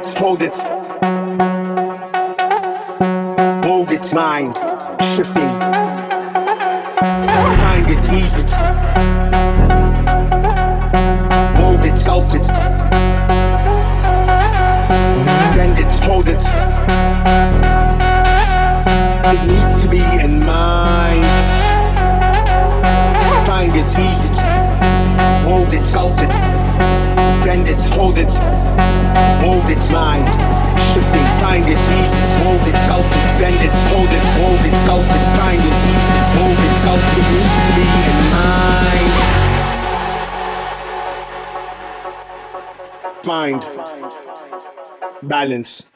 it, hold it. Hold its mind, shifting. Find it, ease it. Hold it, felt it. Bend it, hold it. It needs to be in mind. Find it, tease it, hold it, sculpt it, bend it, hold it, hold its mind. Shifting, find it, tease it, hold it, sculpt it, bend it, hold it, hold it, sculpt it, find it, tease it, hold it, sculpt. It needs to be in mind. Find balance.